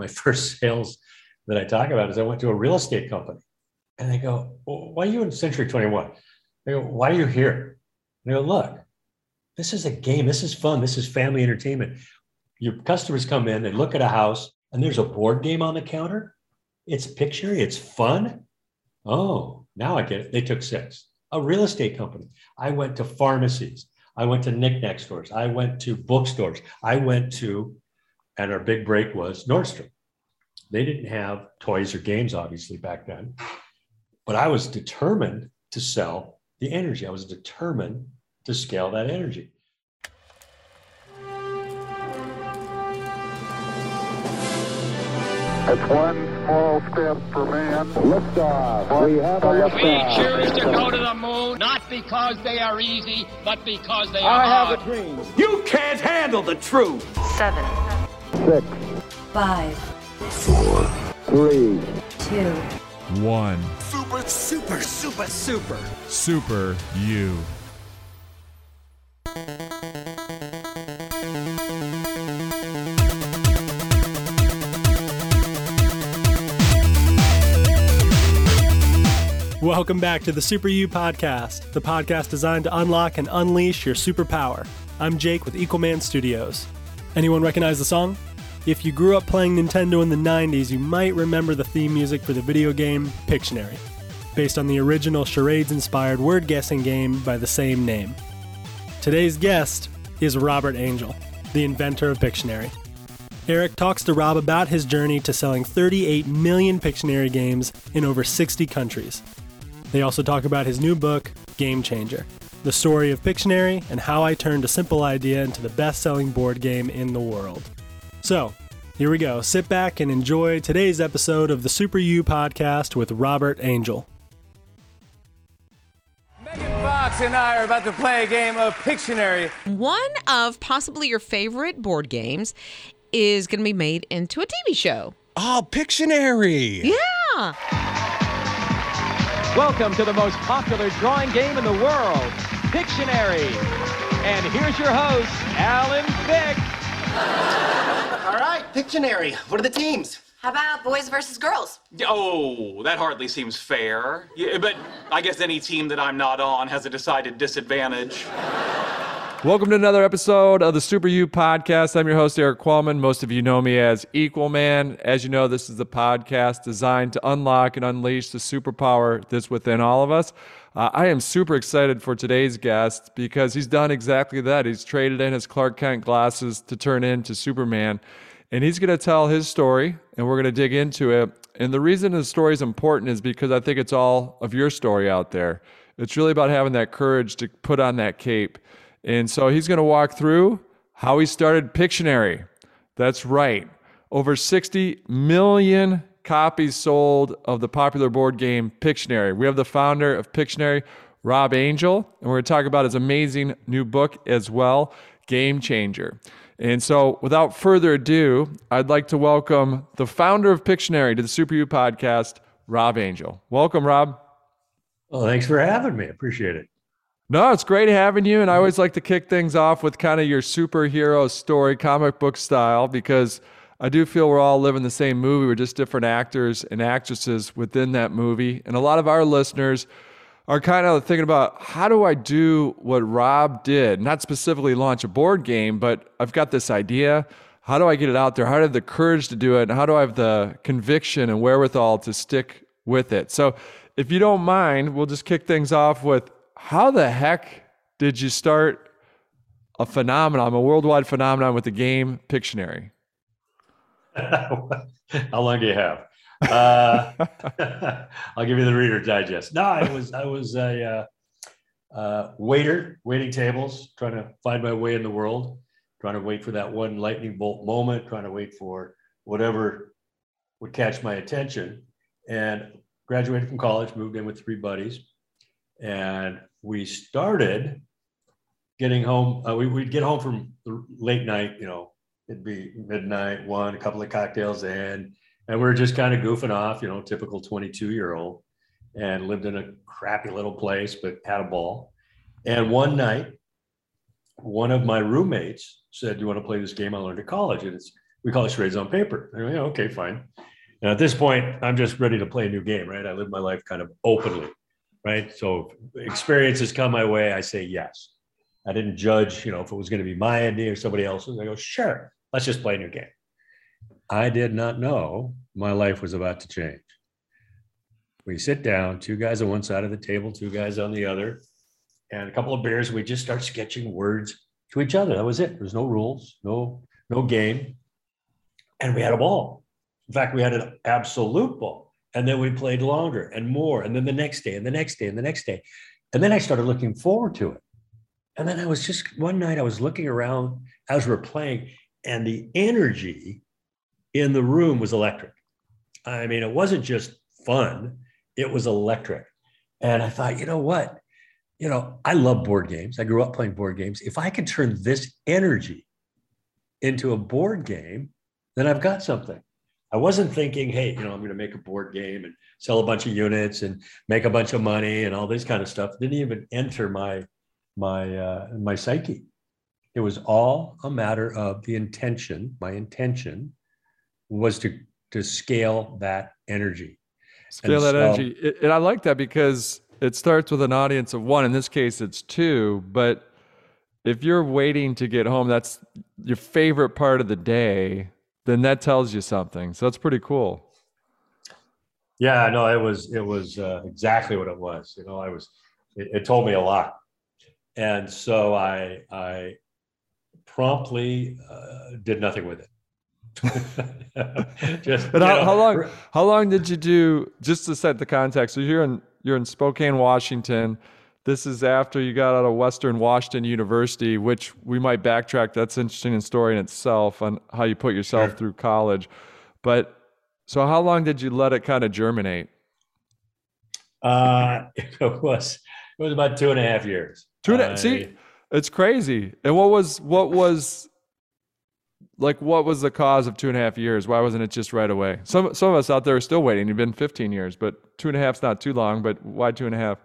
my first sales that I talk about is I went to a real estate company and they go, well, why are you in Century 21? They go, why are you here? And I go, look, this is a game. This is fun. This is family entertainment. Your customers come in, they look at a house, and there's a board game on the counter. It's Pictionary. It's fun. Oh, now I get it. They took six. A real estate company. I went to pharmacies. I went to knickknack stores. I went to bookstores. I went to, and our big break was Nordstrom. They didn't have toys or games, obviously, back then. But I was determined to sell the energy. I was determined to scale that energy. It's one small step for man. Liftoff. We have a liftoff. We choose to go to the moon not because they are easy, but because they are I hard. have a dream. You can't handle the truth. seven, Six, five, three, two, One. Super, super, super, super. Super you. Welcome back to the Super U Podcast, the podcast designed to unlock and unleash your superpower. I'm Jake with Equalman Studios. Anyone recognize the song? If you grew up playing Nintendo in the 90s, you might remember the theme music for the video game Pictionary, based on the original charades inspired word guessing game by the same name. Today's guest is Robert Angel, the inventor of Pictionary. Eric talks to Rob about his journey to selling 38 million Pictionary games in over 60 countries. They also talk about his new book, Game Changer, the story of Pictionary and how I turned a simple idea into the best selling board game in the world. So, here we go. Sit back and enjoy today's episode of the Super U podcast with Robert Angel. Megan Fox and I are about to play a game of Pictionary. One of possibly your favorite board games is going to be made into a TV show. Oh, Pictionary. Yeah. Welcome to the most popular drawing game in the world, Pictionary. And here's your host, Alan Thicke. All right, Pictionary. What are the teams? How about boys versus girls? Oh, that hardly seems fair. Yeah, but I guess any team that I'm not on has a decided disadvantage. Welcome to another episode of the Super U podcast. I'm your host, Erik Qualman. Most of you know me as Equalman. As you know, this is the podcast designed to unlock and unleash the superpower that's within all of us. Uh, I am super excited for today's guest because he's done exactly that. He's traded in his Clark Kent glasses to turn into Superman. And he's going to tell his story, and we're going to dig into it. And the reason his story is important is because I think it's all of your story out there. It's really about having that courage to put on that cape. And so he's going to walk through how he started Pictionary. That's right. Over 60 million copies sold of the popular board game Pictionary. We have the founder of Pictionary, Rob Angel, and we're going to talk about his amazing new book as well, Game Changer. And so, without further ado, I'd like to welcome the founder of Pictionary to the Super U podcast, Rob Angel. Welcome, Rob. Well, thanks for having me. Appreciate it. No, it's great having you. And I always like to kick things off with kind of your superhero story, comic book style, because I do feel we're all living the same movie. We're just different actors and actresses within that movie. And a lot of our listeners are kind of thinking about how do I do what Rob did? Not specifically launch a board game, but I've got this idea. How do I get it out there? How do I have the courage to do it? And how do I have the conviction and wherewithal to stick with it? So, if you don't mind, we'll just kick things off with how the heck did you start a phenomenon, a worldwide phenomenon with the game Pictionary? How long do you have? Uh, I'll give you the Reader Digest. No, I was I was a uh, uh, waiter, waiting tables, trying to find my way in the world, trying to wait for that one lightning bolt moment, trying to wait for whatever would catch my attention. And graduated from college, moved in with three buddies, and we started getting home. Uh, we, we'd get home from late night, you know, it'd be midnight, one, a couple of cocktails in, and we were just kind of goofing off, you know, typical 22 year old, and lived in a crappy little place, but had a ball. And one night, one of my roommates said, "Do you want to play this game I learned at college?" And it's we call it charades on paper. Go, yeah, okay, fine. And at this point, I'm just ready to play a new game, right? I live my life kind of openly, right? So experiences come my way, I say yes. I didn't judge, you know, if it was going to be my idea or somebody else's. I go, sure, let's just play a new game. I did not know my life was about to change. We sit down, two guys on one side of the table, two guys on the other, and a couple of beers. We just start sketching words to each other. That was it. There's no rules, no no game, and we had a ball. In fact, we had an absolute ball, and then we played longer and more, and then the next day, and the next day, and the next day, and then I started looking forward to it. And then I was just one night I was looking around as we're playing, and the energy in the room was electric. I mean, it wasn't just fun, it was electric. And I thought, you know what? You know, I love board games. I grew up playing board games. If I could turn this energy into a board game, then I've got something. I wasn't thinking, hey, you know, I'm going to make a board game and sell a bunch of units and make a bunch of money and all this kind of stuff. Didn't even enter my my uh, my psyche. It was all a matter of the intention. My intention was to to scale that energy. Scale and that so, energy, and I like that because it starts with an audience of one. In this case, it's two. But if you're waiting to get home, that's your favorite part of the day. Then that tells you something. So that's pretty cool. Yeah, no, it was it was uh, exactly what it was. You know, I was it, it told me a lot, and so I I promptly uh, did nothing with it. just, but how, how, long? How long did you do? Just to set the context, so you're in you're in Spokane, Washington. This is after you got out of Western Washington University, which we might backtrack. That's interesting in story in itself on how you put yourself sure. through college. But so, how long did you let it kind of germinate? Uh, it was it was about two and a half years. Two and a, see, it's crazy. And what was what was like what was the cause of two and a half years? Why wasn't it just right away? Some some of us out there are still waiting. You've been 15 years, but two and a half's not too long. But why two and a half?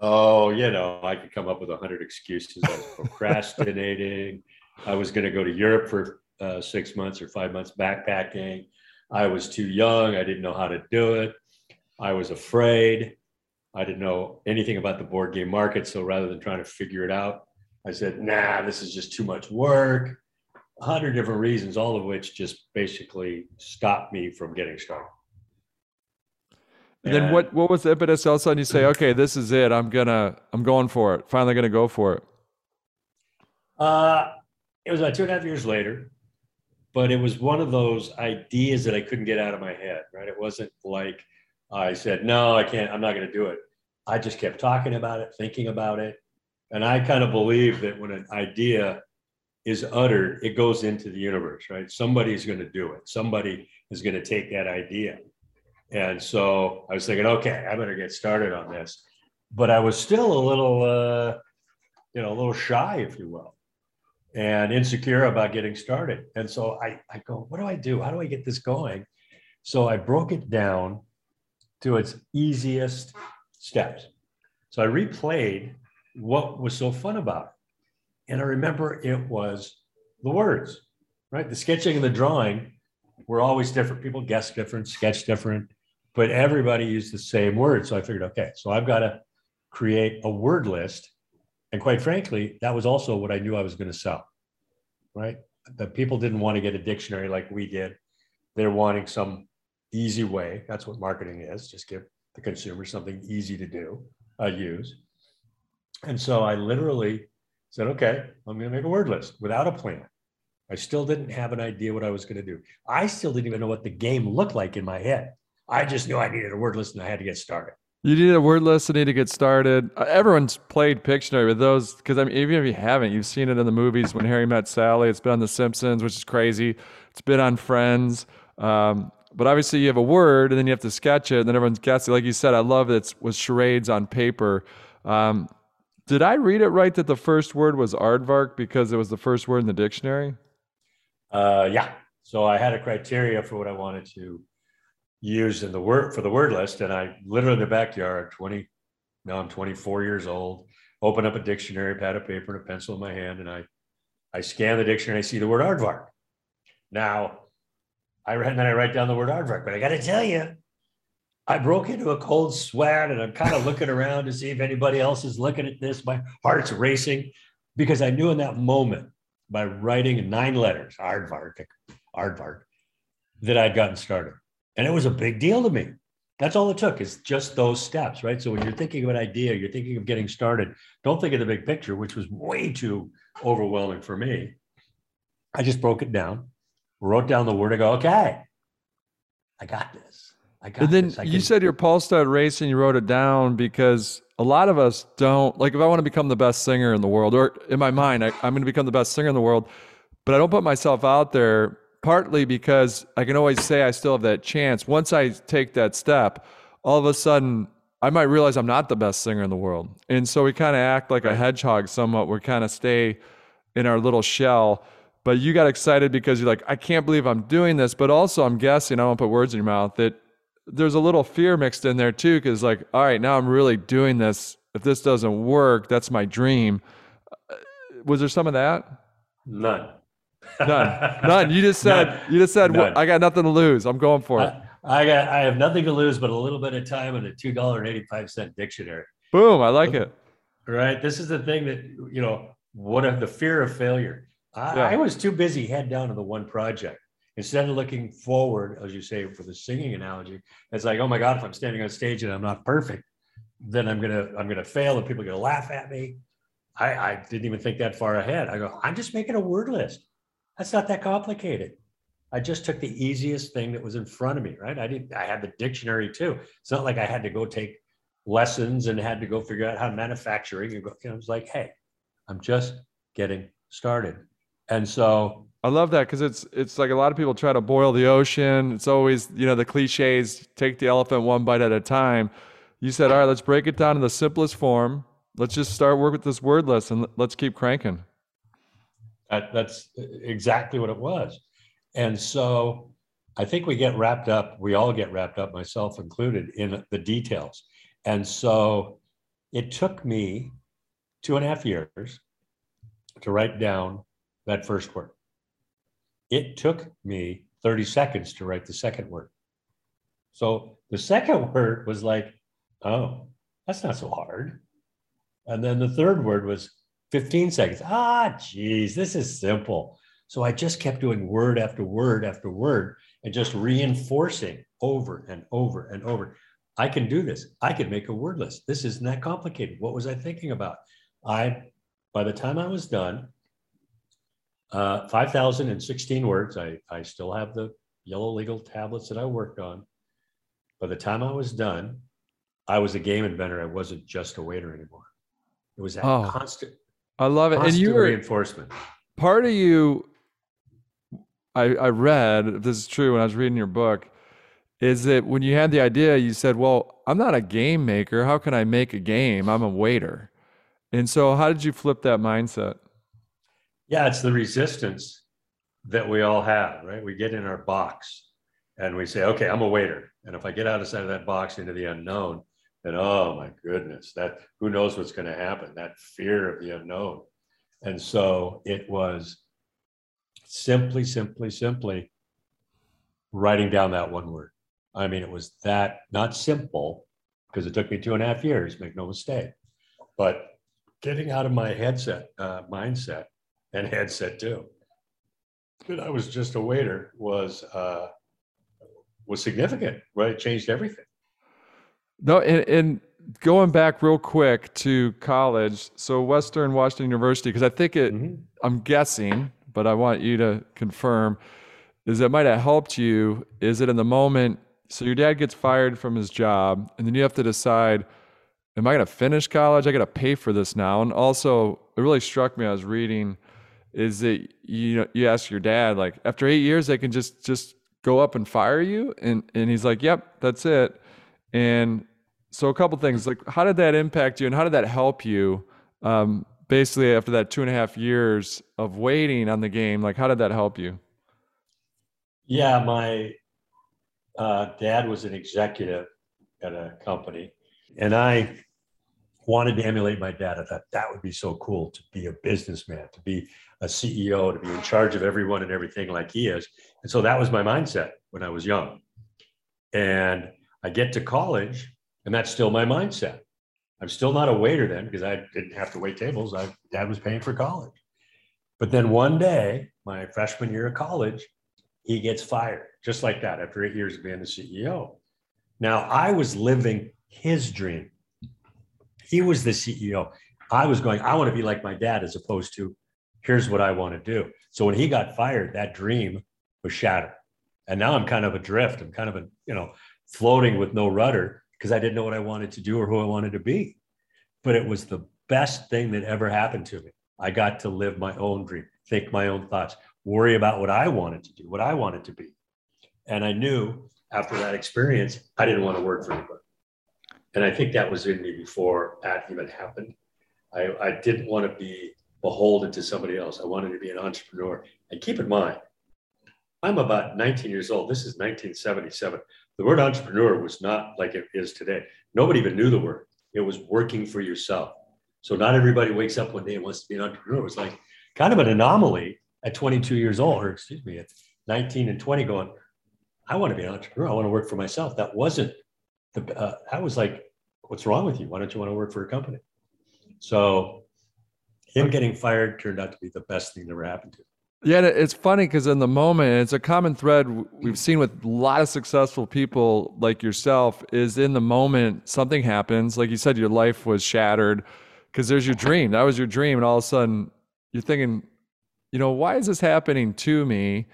Oh, you know, I could come up with a hundred excuses. I was procrastinating. I was going to go to Europe for uh, six months or five months backpacking. I was too young. I didn't know how to do it. I was afraid. I didn't know anything about the board game market. So rather than trying to figure it out, I said, nah, this is just too much work a hundred different reasons, all of which just basically stopped me from getting started. And, then what what was the impetus all of a sudden you say, okay, this is it. I'm gonna I'm going for it. Finally gonna go for it. Uh it was about two and a half years later, but it was one of those ideas that I couldn't get out of my head, right? It wasn't like I said, no, I can't, I'm not gonna do it. I just kept talking about it, thinking about it. And I kind of believe that when an idea is uttered, it goes into the universe, right? Somebody's going to do it. Somebody is going to take that idea. And so I was thinking, okay, I better get started on this. But I was still a little, uh, you know, a little shy, if you will, and insecure about getting started. And so I, I go, what do I do? How do I get this going? So I broke it down to its easiest steps. So I replayed what was so fun about it. And I remember it was the words, right? The sketching and the drawing were always different. People guess different, sketch different, but everybody used the same word. So I figured, okay, so I've got to create a word list. And quite frankly, that was also what I knew I was going to sell, right? The people didn't want to get a dictionary like we did. They're wanting some easy way. That's what marketing is. Just give the consumer something easy to do, uh, use. And so I literally said, okay, I'm going to make a word list without a plan. I still didn't have an idea what I was going to do. I still didn't even know what the game looked like in my head. I just knew I needed a word list and I had to get started. You need a word list and need to get started. Uh, everyone's played Pictionary with those because I mean, even if you haven't, you've seen it in the movies. When Harry Met Sally, it's been on The Simpsons, which is crazy. It's been on Friends. Um, but obviously, you have a word did I read it right that the first word was aardvark because it was the first word in the dictionary? Uh, yeah. So I had a criteria for what I wanted to use in the word for the word list, and I literally in the backyard, twenty. Now I'm 24 years old. Open up a dictionary, pad of paper, and a pencil in my hand, and I, I scan the dictionary. I see the word aardvark. Now, I read and then I write down the word aardvark, but I got to tell you, I broke into a cold sweat and I'm kind of looking around to see if anybody else is looking at this. My heart's racing because I knew in that moment by writing nine letters, aardvark, aardvark, that I'd gotten started. And it was a big deal to me. That's all it took is just those steps, right? So when you're thinking of an idea, you're thinking of getting started, don't think of the big picture, which was way too overwhelming for me. I just broke it down, wrote down the word. I go, okay, I got this. I got And then this. I you can- said your pulse started racing. You wrote it down because a lot of us don't. Like, if I want to become the best singer in the world, or in my mind, I, I'm going to become the best singer in the world, but I don't put myself out there. Partly because I can always say I still have that chance. Once I take that step, all of a sudden I might realize I'm not the best singer in the world. And so we kind of act like a hedgehog somewhat. We kind of stay in our little shell. But you got excited because you're like, I can't believe I'm doing this. But also, I'm guessing, I won't put words in your mouth, that there's a little fear mixed in there too. Cause like, all right, now I'm really doing this. If this doesn't work, that's my dream. Uh, Was there some of that? None. None. None. You just said, None. you just said, None. I got nothing to lose. I'm going for it. I, I got I have nothing to lose but a little bit of time and a two dollar and eighty five cent dictionary. Boom. I like it. Right. This is the thing that you know. What of the fear of failure? I, Yeah. I was too busy head down to the one project instead of looking forward, as you say, for the singing analogy. It's like, oh my god, if I'm standing on stage and I'm not perfect, then I'm gonna I'm gonna fail and people are gonna laugh at me. I, I didn't even think that far ahead. I go, I'm just making a word list. That's not that complicated. I just took the easiest thing that was in front of me, right? I didn't, I had the dictionary too. It's not like I had to go take lessons and had to go figure out how manufacturing. You know, I was like, hey, I'm just getting started. And so I love that because it's it's like a lot of people try to boil the ocean. It's always you know the cliches: take the elephant one bite at a time. You said, all right, let's break it down in the simplest form. Let's just start work with this word list and let's keep cranking. that, that's exactly what it was. And so I think we get wrapped up, we all get wrapped up, myself included, in the details. And so it took me two and a half years to write down that first word. It took me 30 seconds to write the second word. So the second word was like, oh, that's not so hard. And then the third word was 15 seconds. Ah, geez, this is simple. So I just kept doing word after word after word and just reinforcing over and over and over. I can do this. I could make a word list. This isn't that complicated. What was I thinking about? I, by the time I was done, uh, 5,016 words. I, I still have the yellow legal tablets that I worked on. By the time I was done, I was a game inventor. I wasn't just a waiter anymore. It was that Oh, constant, I love it. And you were reinforcement. part of you. I I read if this is true when I was reading your book. Is that when you had the idea, you said, "Well, I'm not a game maker. How can I make a game? I'm a waiter." And so, how did you flip that mindset? Yeah, it's the resistance that we all have, right? We get in our box and we say, okay, I'm a waiter. And if I get outside of that box into the unknown, then oh my goodness, that who knows what's going to happen? That fear of the unknown. And so it was simply, simply, simply writing down that one word. I mean, it was that not simple because it took me two and a half years, make no mistake, but getting out of my headset, uh, mindset and headset too. That I was just a waiter was uh, was significant. Right, it changed everything. No, and, and going back real quick to college, so Western Washington University, because I think it, I'm guessing, but I want you to confirm, is it might have helped you. Is it in the moment? So your dad gets fired from his job, and then you have to decide, am I going to finish college? I got to pay for this now. And also, it really struck me. I was reading, is that you know you ask your dad like after eight years they can just just go up and fire you, and and he's like, yep, that's it. And so a couple things like how did that impact you and how did that help you um, basically after that two and a half years of waiting on the game like how did that help you Yeah, my uh, dad was an executive at a company, and I wanted to emulate my dad. I thought that would be so cool to be a businessman, to be a CEO, to be in charge of everyone and everything like he is. And so that was my mindset when I was young. And I get to college, and that's still my mindset. I'm still not a waiter then because I didn't have to wait tables. I, dad was paying for college. But then one day, my freshman year of college, he gets fired just like that after eight years of being the CEO. Now I was living his dream. He was the CEO. I was going, I want to be like my dad as opposed to here's what I want to do. So when he got fired, that dream was shattered. And now I'm kind of adrift. I'm kind of a, you know, floating with no rudder because I didn't know what I wanted to do or who I wanted to be. But it was the best thing that ever happened to me. I got to live my own dream, think my own thoughts, worry about what I wanted to do, what I wanted to be. And I knew after that experience, I didn't want to work for anybody. And I think that was in me before that even happened. I, I didn't want to be beholden to somebody else. I wanted to be an entrepreneur. And keep in mind, I'm about 19 years old. This is 1977. The word entrepreneur was not like it is today. Nobody even knew the word. It was working for yourself. So not everybody wakes up one day and wants to be an entrepreneur. It was like kind of an anomaly at 22 years old, or excuse me, at 19 and 20, going, I want to be an entrepreneur. I want to work for myself. That wasn't the, uh, I was like, what's wrong with you? Why don't you want to work for a company? So him getting fired turned out to be the best thing that ever happened to him. Yeah, it's funny because in the moment, it's a common thread we've seen with a lot of successful people like yourself. Is in the moment something happens, like you said, your life was shattered because there's your dream. That was your dream, and all of a sudden you're thinking, you know, why is this happening to me?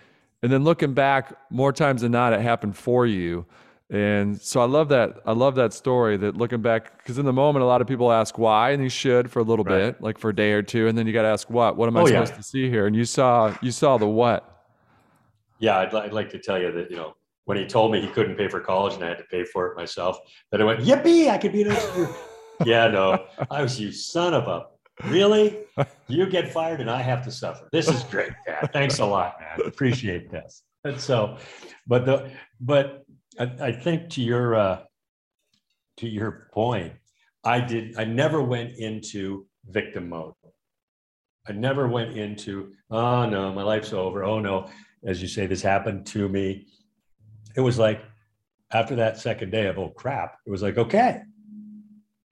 And then looking back, more times than not, it happened for you. And so I love that. I love that story that looking back, because in the moment, a lot of people ask why, and you should for a little right. bit, like for a day or two, and then you got to ask what. What am I oh, supposed yeah. to see here? And you saw, you saw the what. Yeah, I'd, I'd like to tell you that you know when he told me he couldn't pay for college and I had to pay for it myself, that I went, yippee, I could be an engineer. yeah, no, I was you son of a really. You get fired and I have to suffer. This is great, Dad. Thanks a lot, man. Appreciate this. And so, but the but I, I think to your uh, to your point, I did. I never went into victim mode. I never went into oh no, my life's over. Oh no, as you say, this happened to me. It was like after that second day of oh crap, it was like okay,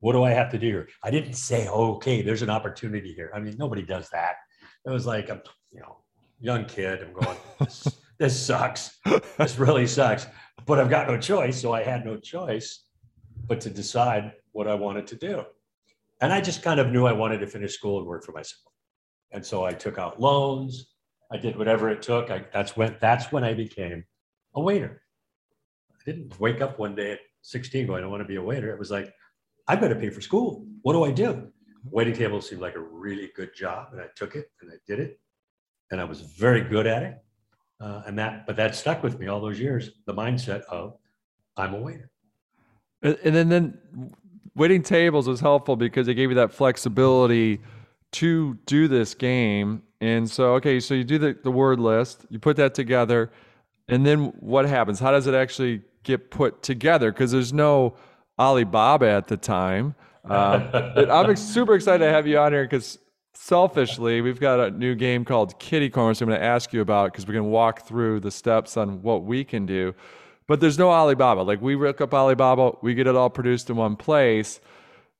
what do I have to do here? I didn't say okay, there's an opportunity here. I mean, nobody does that. It was like I'm you know young kid. I'm going this, sucks. This really sucks but I've got no choice. So I had no choice but to decide what I wanted to do. And I just kind of knew I wanted to finish school and work for myself. And so I took out loans. I did whatever it took. I, that's when that's when I became a waiter. I didn't wake up one day at 16 going, I don't want to be a waiter. It was like, I've got to pay for school. What do I do? Waiting table seemed like a really good job, and I took it and I did it, and I was very good at it. Uh, and that, but that stuck with me all those years. The mindset of I'm a waiter. And, then, then waiting tables was helpful because it gave you that flexibility to do this game. And so, okay, so you do the, the word list, you put that together, and then what happens? How does it actually get put together? Because there's no Alibaba at the time. Uh, I'm super excited to have you on here because selfishly, we've got a new game called Kitty Corner, so I'm going to ask you about because we can walk through the steps on what we can do. But there's no Alibaba. Like we look up Alibaba, we get it all produced in one place.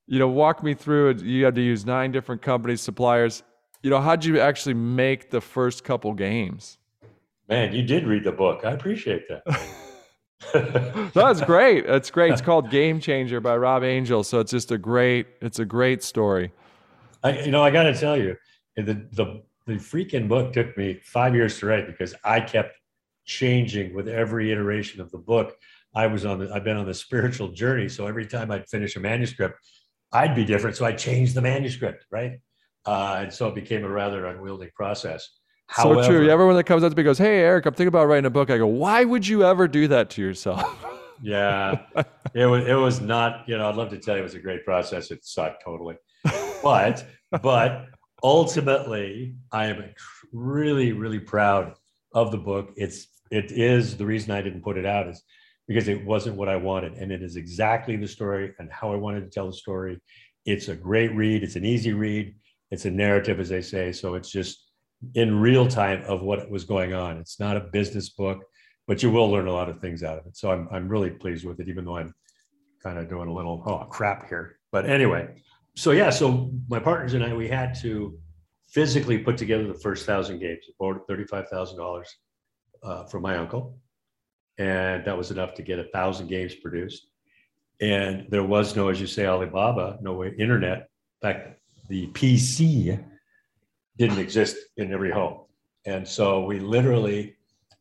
You know, walk me through it. You had to use nine different companies, suppliers. You know, how'd you actually make the first couple games? Man, you did read the book. I appreciate that. That's great. That's great. It's called Game Changer by Rob Angel. So it's just a great, it's a great story. I, you know, I got to tell you, the, the, the freaking book took me five years to write because I kept changing with every iteration of the book. I was on the, I've been on the spiritual journey. So every time I'd finish a manuscript, I'd be different. So I changed the manuscript, right? Uh, and so it became a rather unwieldy process. However, so true. Everyone that comes up to me goes, "Hey, Erik, I'm thinking about writing a book." I go, "Why would you ever do that to yourself?" yeah, it was. It was not. You know, I'd love to tell you it was a great process. It sucked totally but but ultimately, I am really really proud of the book. It's it is the reason I didn't put it out is because it wasn't what I wanted, and it is exactly the story and how I wanted to tell the story. It's a great read. It's an easy read. It's a narrative, as they say. So it's just in real time of what was going on. It's not a business book, but you will learn a lot of things out of it. So I'm, I'm really pleased with it, even though I'm kind of doing a little, oh, crap here. But anyway, so yeah, so my partners and I, we had to physically put together the first thousand games. We borrowed $35,000 uh, from my uncle. And that was enough to get a thousand games produced. And there was no, as you say, Alibaba, no way, internet. In fact, the PC didn't exist in every home. And so we literally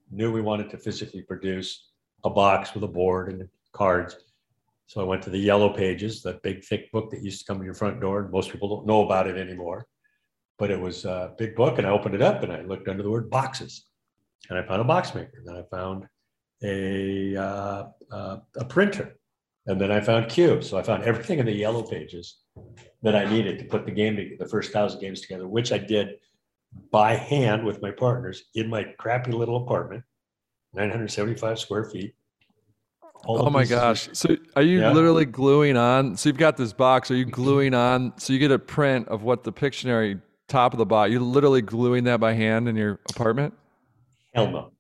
knew we wanted to physically produce a box with a board and cards. So I went to the Yellow Pages, that big thick book that used to come to your front door. And most people don't know about it anymore. But it was a big book, and I opened it up and I looked under the word boxes, and I found a box maker. Then I found a uh, uh, a printer, and then I found cubes. So I found everything in the Yellow Pages that I needed to put the game, to, the first thousand games together, which I did by hand with my partners in my crappy little apartment, 975 square feet. All oh my gosh. So are you yeah. literally gluing on? So you've got this box. Are you gluing on? So you get a print of what the Pictionary top of the box. You're literally gluing that by hand in your apartment? Hell no.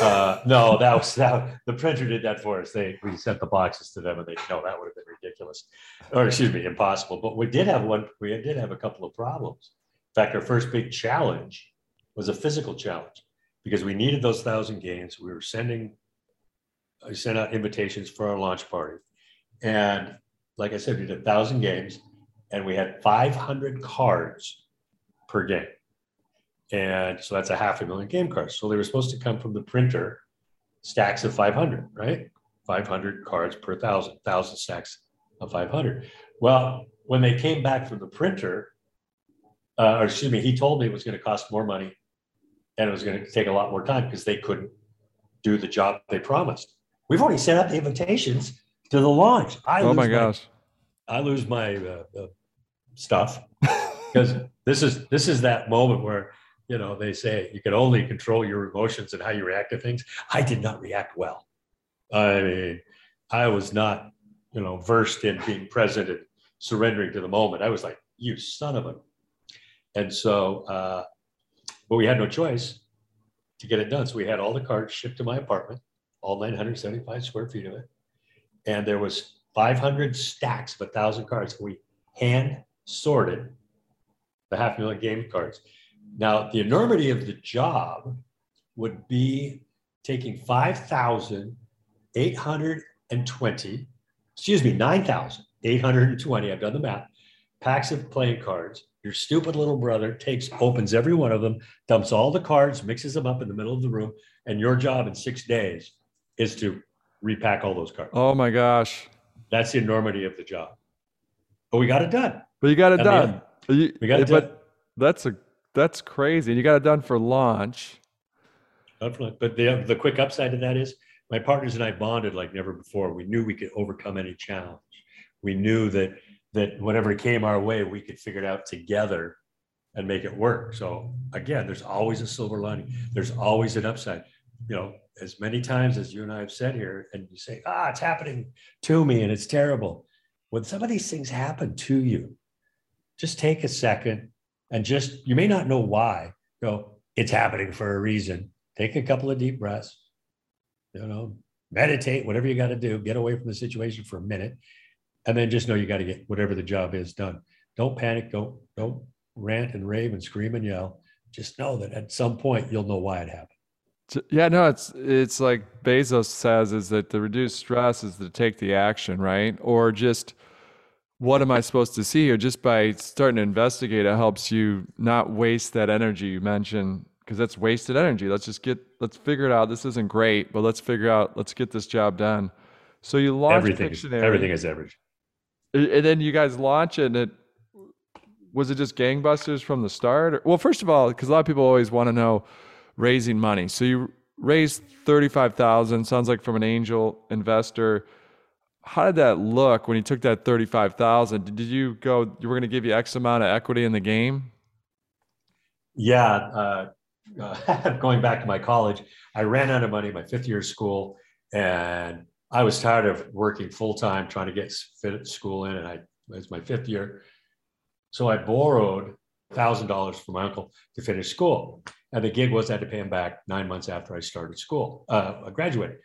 Uh, no, that was that. The printer did that for us. They we sent the boxes to them, and they no, that would have been ridiculous, or excuse me, impossible. But we did have one. We did have a couple of problems. In fact, our first big challenge was a physical challenge because we needed those thousand games. We were sending, I sent out invitations for our launch party, and like I said, we did a thousand games, and we had 500 cards per game. And so that's a half a million game cards. So they were supposed to come from the printer, stacks of 500, right? 500 cards per thousand, thousand stacks of 500. Well, when they came back from the printer, uh, or excuse me, he told me it was going to cost more money and it was going to take a lot more time because they couldn't do the job they promised. We've already set up the invitations to the launch. I oh my gosh. I lose my uh, uh, stuff. Because this is this is that moment where you know they say you can only control your emotions and how you react to things. I did not react well. I mean i was not you know versed in being present and surrendering to the moment. I was like you son of a and so uh, but we had no choice to get it done. So we had all the cards shipped to my apartment all 975 square feet of it and there was 500 stacks of a thousand cards we hand sorted the half million game cards. Now, the enormity of the job would be taking 5,820, excuse me, 9,820, I've done the math, packs of playing cards. Your stupid little brother takes, opens every one of them, dumps all the cards, mixes them up in the middle of the room, and your job in six days is to repack all those cards. Oh my gosh. That's the enormity of the job. But we got it done. But you got it done. You, we got it eh, but that's a that's crazy. And you got it done for launch. But the the quick upside to that is my partners and I bonded like never before. We knew we could overcome any challenge. We knew that that whatever came our way, we could figure it out together and make it work. So again, there's always a silver lining. There's always an upside. You know, as many times as you and I have said here, and you say, ah, it's happening to me and it's terrible. When some of these things happen to you, just take a second and just, you may not know why. Go, it's happening for a reason. Take a couple of deep breaths, you know, meditate, whatever you got to do, get away from the situation for a minute, and then just know you got to get whatever the job is done. Don't panic. Don't, don't rant and rave and scream and yell. Just know that at some point you'll know why it happened. Yeah, no, it's it's like Bezos says is that the reduced stress is to take the action, right? Or just what am I supposed to see here? Just by starting to investigate, it helps you not waste that energy you mentioned because that's wasted energy. Let's just get, let's figure it out. This isn't great, but let's figure out, let's get this job done. So you launch everything. Pictionary, everything is average. And then you guys launch it. And it was it just gangbusters from the start? Or, well, first of all, because a lot of people always want to know raising money. So you raised thirty-five thousand. Sounds like from an angel investor how did that look when you took that 35,000? Did you go, you were going to give you X amount of equity in the game? Yeah. Uh, uh, going back to my college, I ran out of money my fifth year of school and I was tired of working full time trying to get fit school in. And I It's my fifth year. So I borrowed thousand dollars from my uncle to finish school. And the gig was I had to pay him back nine months after I started school, uh, I graduated.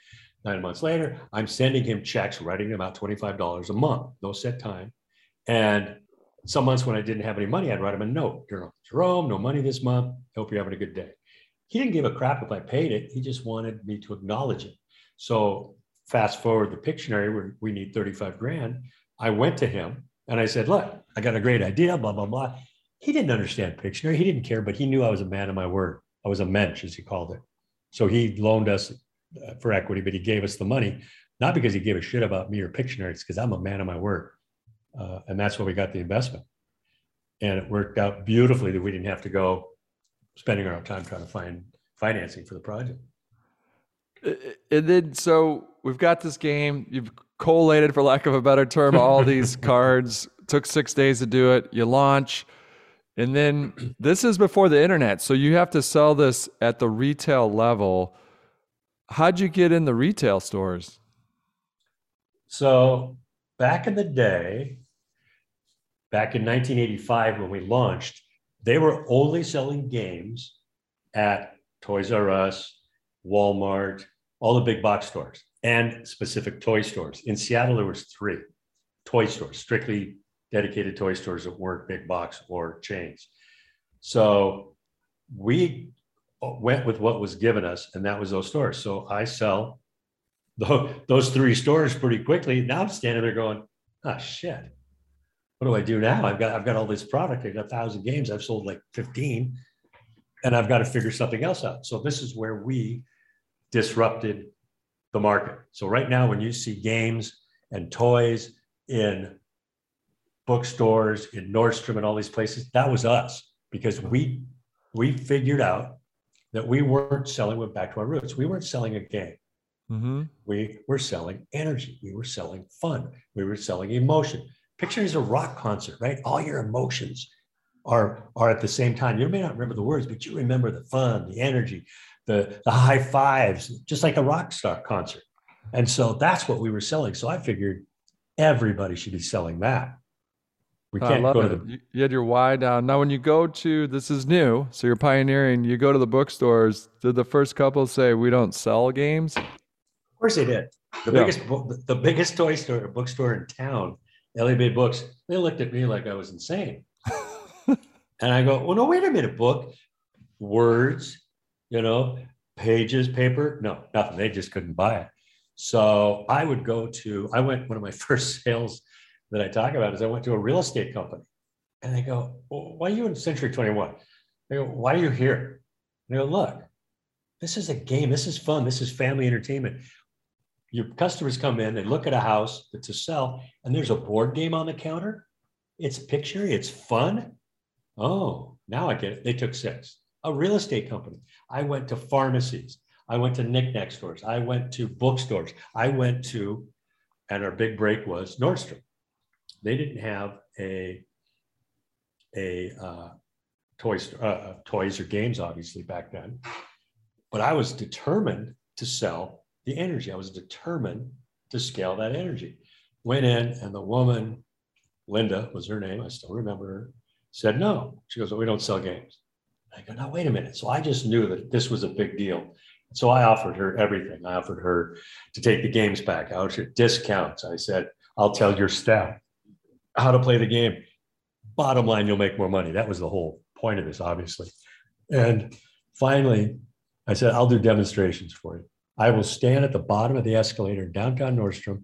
Nine months later, I'm sending him checks, writing him out $25 a month, no set time. And some months when I didn't have any money, I'd write him a note. Jerome, no money this month. Hope you're having a good day. He didn't give a crap if I paid it. He just wanted me to acknowledge it. So fast forward the Pictionary where we need 35 grand. I went to him and I said, look, I got a great idea, blah, blah, blah. He didn't understand Pictionary. He didn't care, but he knew I was a man of my word. I was a mensch, as he called it. So he loaned us uh, for equity, but he gave us the money, not because he gave a shit about me or Pictionary. It's because I'm a man of my word. Uh, and that's where we got the investment. And it worked out beautifully that we didn't have to go spending our time trying to find financing for the project. And then, so we've got this game. You've collated, for lack of a better term, all these cards. Took six days to do it. You launch, and then this is before the internet, so you have to sell this at the retail level. How'd you get in the retail stores? So back in the day, back in 1985 when we launched, they were only selling games at Toys R Us, Walmart, all the big box stores and specific toy stores. In Seattle, there was three toy stores, strictly dedicated toy stores that weren't big box or chains. So we went with what was given us, and that was those stores. So I sell those three stores pretty quickly. Now I'm standing there going, "Ah, oh, shit! What do I do now? I've got I've got all this product. I've got a thousand games. I've sold like 15, and I've got to figure something else out." So this is where we disrupted the market. So right now, when you see games and toys in bookstores, in Nordstrom, and all these places, that was us because we we figured out that we weren't selling. Went back to our roots. We weren't selling a game. Mm-hmm. We were selling energy. We were selling fun. We were selling emotion. Picture is a rock concert, right? All your emotions are are at the same time. You may not remember the words, but you remember the fun, the energy, the, the high fives, just like a rock star concert. And so that's what we were selling. So I figured everybody should be selling that. We can't go it. to the. You had your why down. Now, when you go to this is new, so you're pioneering. You go to the bookstores. Did the first couple say we don't sell games? Of course they did. The yeah. biggest, the biggest toy store, bookstore in town, Elliott Bay Books. They looked at me like I was insane. and I go, well, no, wait a minute, book, words, you know, pages, paper. No, nothing. They just couldn't buy it. So I would go to, I went, one of my first sales that I talk about is I went to a real estate company and they go, well, why are you in Century 21? They go, why are you here? And they go, look, this is a game. This is fun. This is family entertainment. Your customers come in, they look at a house that's a sell, and there's a board game on the counter. It's Pictionary, it's fun. Oh, now I get it. They took six a real estate company. I went to pharmacies. I went to knickknack stores. I went to bookstores. I went to, and our big break was Nordstrom. They didn't have a a uh, toy uh, uh, toys or games, obviously back then. But I was determined to sell the energy. I was determined to scale that energy. Went in, and the woman, Linda was her name. I still remember her. Said no. She goes, well, "We don't sell games." I go, now wait a minute. So I just knew that this was a big deal. So I offered her everything. I offered her to take the games back. I offered discounts. I said, I'll tell your staff how to play the game. Bottom line, you'll make more money. That was the whole point of this, obviously. And finally, I said, I'll do demonstrations for you. I will stand at the bottom of the escalator in downtown Nordstrom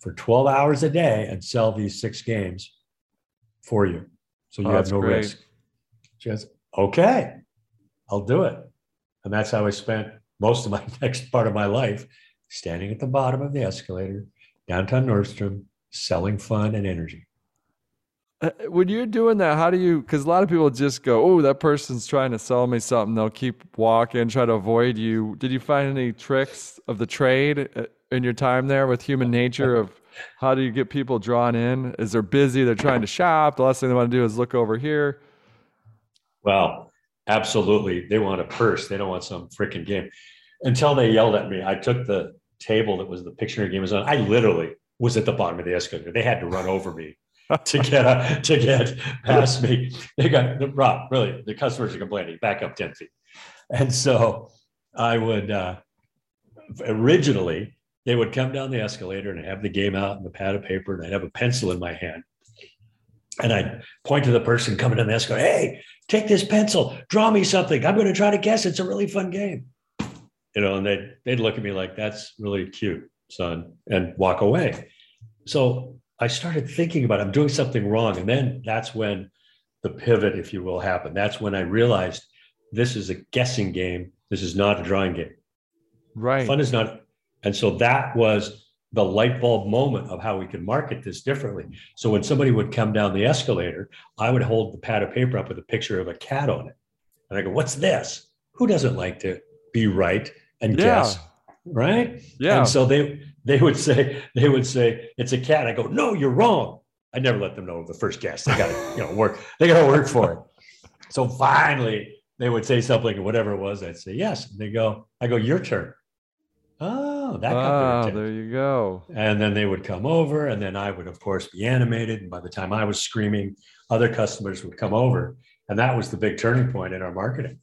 for 12 hours a day and sell these six games for you. So you oh, have no great. risk. She goes, okay, I'll do it. And that's how I spent most of my next part of my life standing at the bottom of the escalator, downtown Nordstrom, selling fun and energy. When you're doing that, how do you? Because a lot of people just go, "Oh, that person's trying to sell me something." They'll keep walking, try to avoid you. Did you find any tricks of the trade uh, in your time there with human nature? Of how do you get people drawn in? Is they're busy, they're trying to shop. The last thing they want to do is look over here. Well, absolutely. They want a purse. They don't want some freaking game. Until they yelled at me, I took the table that was the Pictionary game was on. I literally was at the bottom of the escalator. They had to run over me to get uh, to get past me. They got the Rob, really, the customers are complaining, back up 10 feet. And so I would uh, originally they would come down the escalator and have the game out and the pad of paper, and I'd have a pencil in my hand. And I'd point to the person coming down the escalator, hey, take this pencil, draw me something. I'm going to try to guess. It's a really fun game. You know, and they'd, they'd look at me like, that's really cute, son, and walk away. So I started thinking about I'm doing something wrong. And then that's when the pivot, if you will, happened. That's when I realized this is a guessing game. This is not a drawing game. Right. Fun is not. And so that was the light bulb moment of how we could market this differently. So when somebody would come down the escalator, I would hold the pad of paper up with a picture of a cat on it. And I go, what's this? Who doesn't like to be right and Yeah. guess? Right? Yeah. And so they they would say, they would say, it's a cat. I go, no, you're wrong. I never let them know the first guess. They gotta, you know, work, they gotta work for it. So finally they would say something, whatever it was, I'd say yes. And they go, I go, your turn. Oh, that got Ah, there you go. And then they would come over, and then I would, of course, be animated. And by the time I was screaming, other customers would come over. And that was the big turning point in our marketing.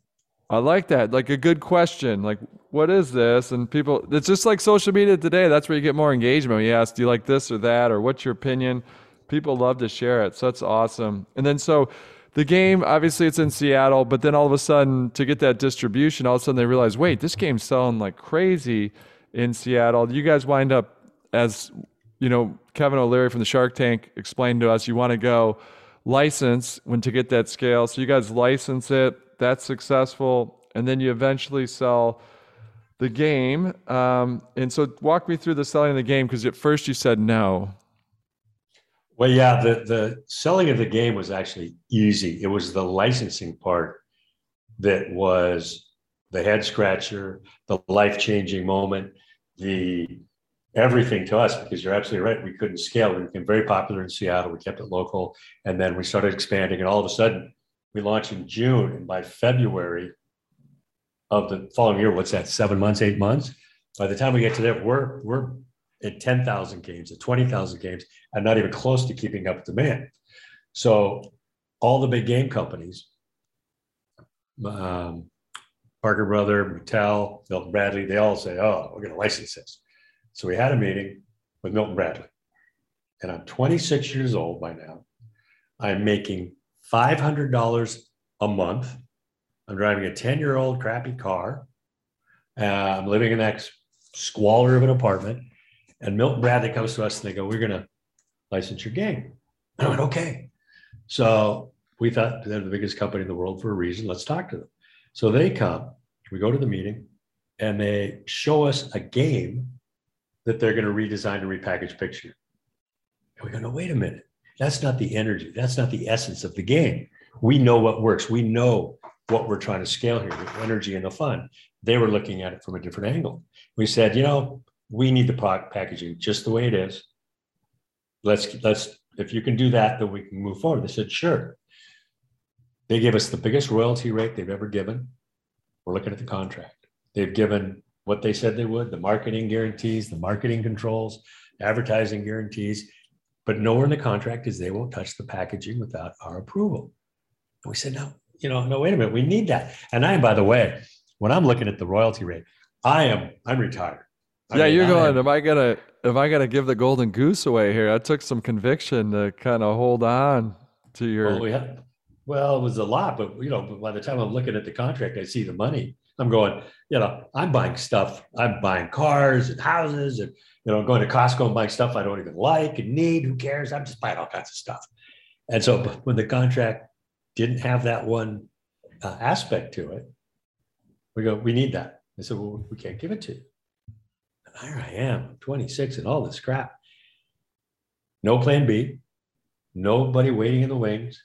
I like that. Like a good question. Like, what is this? And people, it's just like social media today. That's where you get more engagement. You ask, do you like this or that? Or what's your opinion? People love to share it. So that's awesome. And then, so the game, obviously, it's in Seattle, but then all of a sudden, to get that distribution, all of a sudden they realize, wait, this game's selling like crazy in Seattle. You guys wind up, as you know, Kevin O'Leary from the Shark Tank explained to us, you want to go license when to get that scale. So you guys license it, that's successful, and then you eventually sell the game. Um, and so walk me through the selling of the game because at first you said no. Well, yeah, the, the selling of the game was actually easy. It was the licensing part that was the head scratcher, the life changing moment, the everything to us, because you're absolutely right. We couldn't scale. We became very popular in Seattle. We kept it local. And then we started expanding. And all of a sudden, we launched in June. And by February of the following year, what's that, seven months, eight months? By the time we get to there, we're, we're at 10,000 games, at 20,000 games, and not even close to keeping up with demand. So all the big game companies, um, Parker Brother, Mattel, Milton Bradley, they all say, oh, we're going to license this. So we had a meeting with Milton Bradley. And I'm 26 years old by now. I'm making $500 a month. I'm driving a 10 year old crappy car. Uh, I'm living in that squalor of an apartment. And Milton Bradley comes to us and they go, We're going to license your game. And I went, Okay. So we thought they're the biggest company in the world for a reason. Let's talk to them. So they come, we go to the meeting, and they show us a game that they're going to redesign and repackage picture. And we go, No, wait a minute. That's not the energy. That's not the essence of the game. We know what works. We know what we're trying to scale here the energy and the fun. They were looking at it from a different angle. We said, you know, we need the product packaging just the way it is. Let's let's if you can do that, then we can move forward. They said, sure. They gave us the biggest royalty rate they've ever given. We're looking at the contract. They've given what they said they would, the marketing guarantees, the marketing controls, advertising guarantees, but nowhere in the contract is they won't touch the packaging without our approval. And we said, no, you know, no, wait a minute, we need that. And I, by the way, when I'm looking at the royalty rate, I am, I'm retired. I yeah, mean, you're I going. am- Am I gonna? Am I gonna give the golden goose away here? I took some conviction to kind of hold on to your. Well, we had, well, it was a lot, but you know, but by the time I'm looking at the contract, I see the money. I'm going, you know, I'm buying stuff. I'm buying cars and houses, and you know, going to Costco and buying stuff I don't even like and need. Who cares? I'm just buying all kinds of stuff. And so, when the contract didn't have that one uh, aspect to it, we go, we need that. I said, well, we can't give it to you. And here I am, I'm 26, and all this crap. No plan B, nobody waiting in the wings.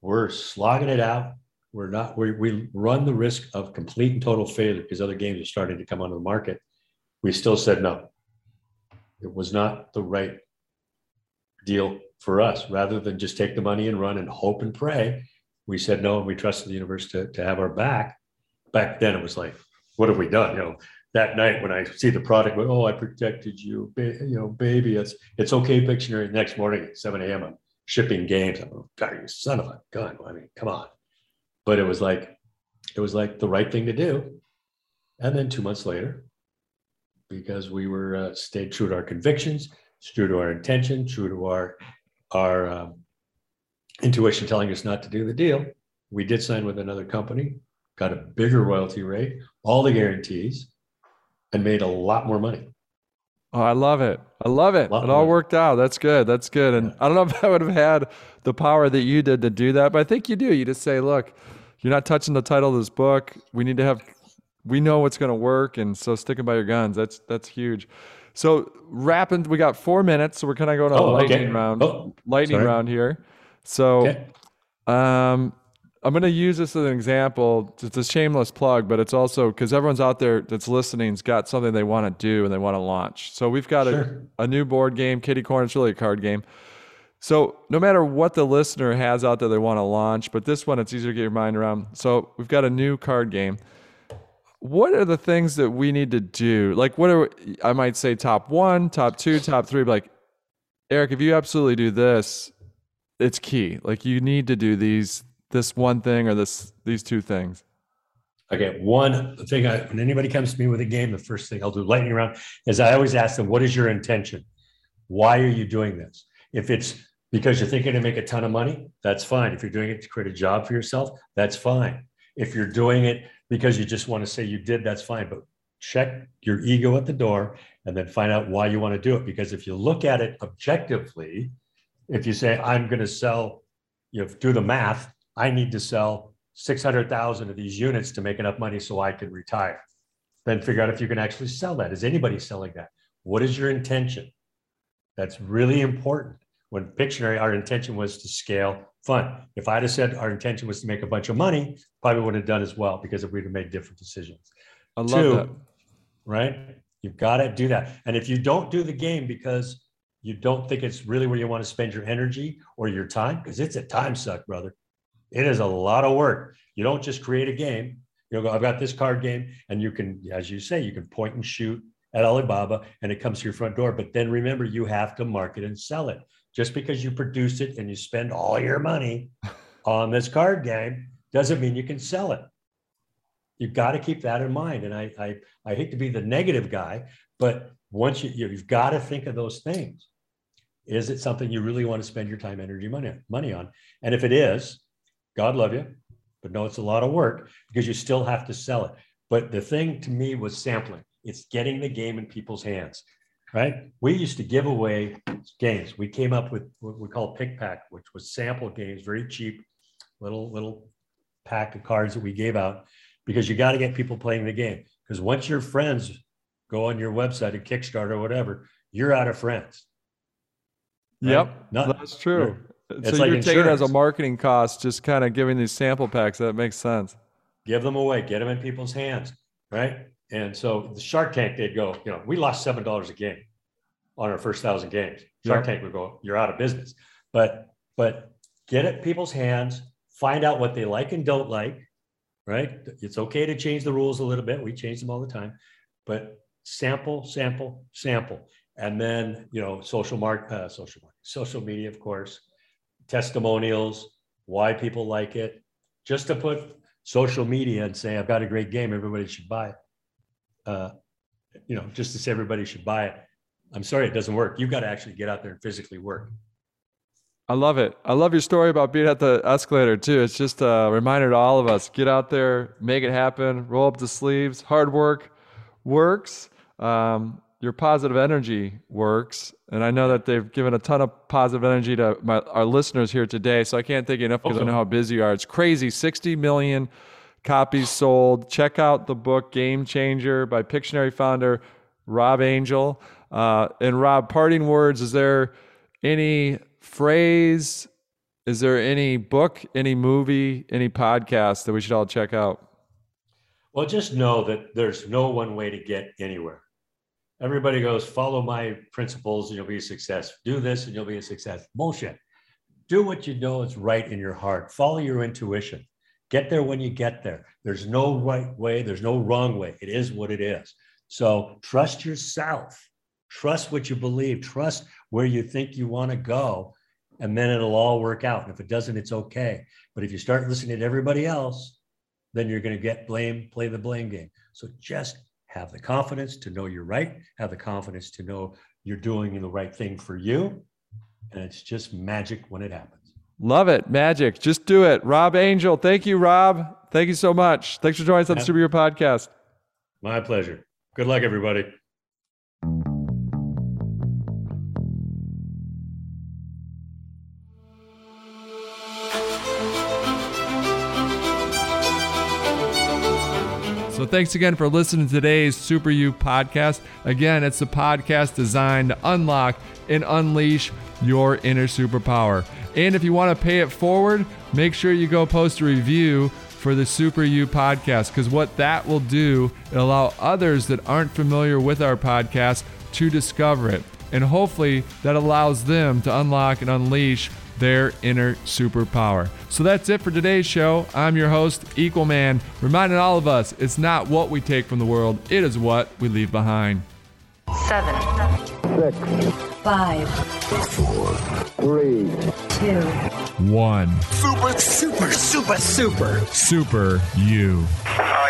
We're slogging it out. We're not, we, we run the risk of complete and total failure because other games are starting to come onto the market. We still said no. It was not the right deal for us. Rather than just take the money and run and hope and pray, we said no and we trusted the universe to, to have our back. Back then, it was like, what have we done? You know, that night when I see the product, oh, I protected you, ba- you know, baby. It's it's okay. Pictionary. Next morning at 7 a.m. I'm shipping games. I'm like, God, you son of a gun. I mean, come on. But it was like, it was like the right thing to do. And then two months later, because we were uh, stayed true to our convictions, true to our intention, true to our our um, intuition telling us not to do the deal, we did sign with another company, got a bigger royalty rate, all the guarantees, and made a lot more money. Oh, I love it. I love it. It all worked out. That's good. That's good. And I don't know if I would have had the power that you did to do that, but I think you do. You just say, look, you're not touching the title of this book. We need to have we know what's going to work and so sticking by your guns. That's that's huge. So wrapping we got 4 minutes, so we're kind of going on Oh, a lightning okay. round. Oh, lightning sorry. round here. So Okay. um I'm going to use this as an example. It's a shameless plug, but it's also because everyone's out there that's listening's got something they want to do and they want to launch. So we've got Sure. a, a new board game, Kitty Corn. It's really a card game. So no matter what the listener has out there they want to launch, but this one it's easier to get your mind around. So we've got a new card game. What are the things that we need to do? Like what are I might say top one, top two, top three, like Erik, if you absolutely do this, it's key. Like you need to do these this one thing or this these two things. Okay, one thing I, when anybody comes to me with a game, the first thing I'll do lightning round is I always ask them, "What is your intention? Why are you doing this? If it's because you're thinking to make a ton of money, that's fine. If you're doing it to create a job for yourself, that's fine. If you're doing it because you just want to say you did, that's fine. But check your ego at the door and then find out why you want to do it. Because if you look at it objectively, if you say I'm going to sell, you know, do the math, I need to sell 600,000 of these units to make enough money so I can retire. Then figure out if you can actually sell that. Is anybody selling that? What is your intention? That's really important. When Pictionary, our intention was to scale fun. If I'd have said our intention was to make a bunch of money, probably would have done as well because if we'd have made different decisions. I love Two, that. right? You've got to do that. And if you don't do the game because you don't think it's really where you want to spend your energy or your time, because it's a time suck, brother. It is a lot of work. You don't just create a game. You go, I've got this card game, and you can, as you say, you can point and shoot at Alibaba and it comes to your front door. But then remember, you have to market and sell it. Just because you produce it and you spend all your money on this card game doesn't mean you can sell it. You've got to keep that in mind. And I, I, I hate to be the negative guy, but once you, you've got to think of those things. Is it something you really want to spend your time, energy, money, money on? And if it is, God love you, but no, it's a lot of work because you still have to sell it. But the thing to me was sampling. It's getting the game in people's hands, right? We used to give away games. We came up with what we call pick pack, which was sample games, very cheap, little little pack of cards that we gave out because you got to get people playing the game. Because once your friends go on your website at Kickstarter or whatever, you're out of friends. right? Yep, Not- that's true. It's so like you're taking it as a marketing cost, just kind of giving these sample packs. That makes sense. give them away, get them in people's hands, right? And so the Shark Tank, they'd go, you know, we lost seven dollars a game on our first thousand games. Shark. Tank would go, you're out of business. But but get it people's hands, find out what they like and don't like, right? It's okay to change the rules a little bit. We change them all the time, but sample, sample, sample, and then you know, social mark, uh, social mark, social media, of course, testimonials, why people like it, just to put social media and say, I've got a great game, everybody should buy it. Uh, you know, just to say everybody should buy it. I'm sorry, it doesn't work. You've got to actually get out there and physically work. I love it. I love your story about being at the escalator too. It's just a reminder to all of us: get out there, make it happen, roll up the sleeves. Hard work works. Um, your positive energy works, and I know that they've given a ton of positive energy to my, our listeners here today. So I can't thank you enough because I know how busy you are. It's crazy. Sixty million copies sold. Check out the book Game Changer by Pictionary founder Rob Angel. Uh, and Rob, parting words. Is there any phrase? Is there any book, any movie, any podcast that we should all check out? Well, just know that there's no one way to get anywhere. Everybody goes, follow my principles and you'll be a success. Do this and you'll be a success. Bullshit. Do what you know is right in your heart. Follow your intuition. Get there when you get there. There's no right way, there's no wrong way. It is what it is. So trust yourself, trust what you believe, trust where you think you want to go, and then it'll all work out. And if it doesn't, it's okay. But if you start listening to everybody else, then you're going to get blame, play the blame game. So just have the confidence to know you're right, have the confidence to know you're doing the right thing for you. And it's just magic when it happens. Love it. Magic. Just do it. Rob Angel. Thank you, Rob. Thank you so much. Thanks for joining us on the Super podcast. My pleasure. Good luck, everybody. So thanks again for listening to today's Super You podcast. Again, it's a podcast designed to unlock and unleash your inner superpower. And if you want to pay it forward, make sure you go post a review for the Super You podcast because what that will do, it'll allow others that aren't familiar with our podcast to discover it. And hopefully that allows them to unlock and unleash their inner superpower. So that's it for today's show. I'm your host, Equalman, reminding all of us it's not what we take from the world, it is what we leave behind. Seven. Six. Five. Four. Three. Two. One. Super, super, super, super. Super you. Uh,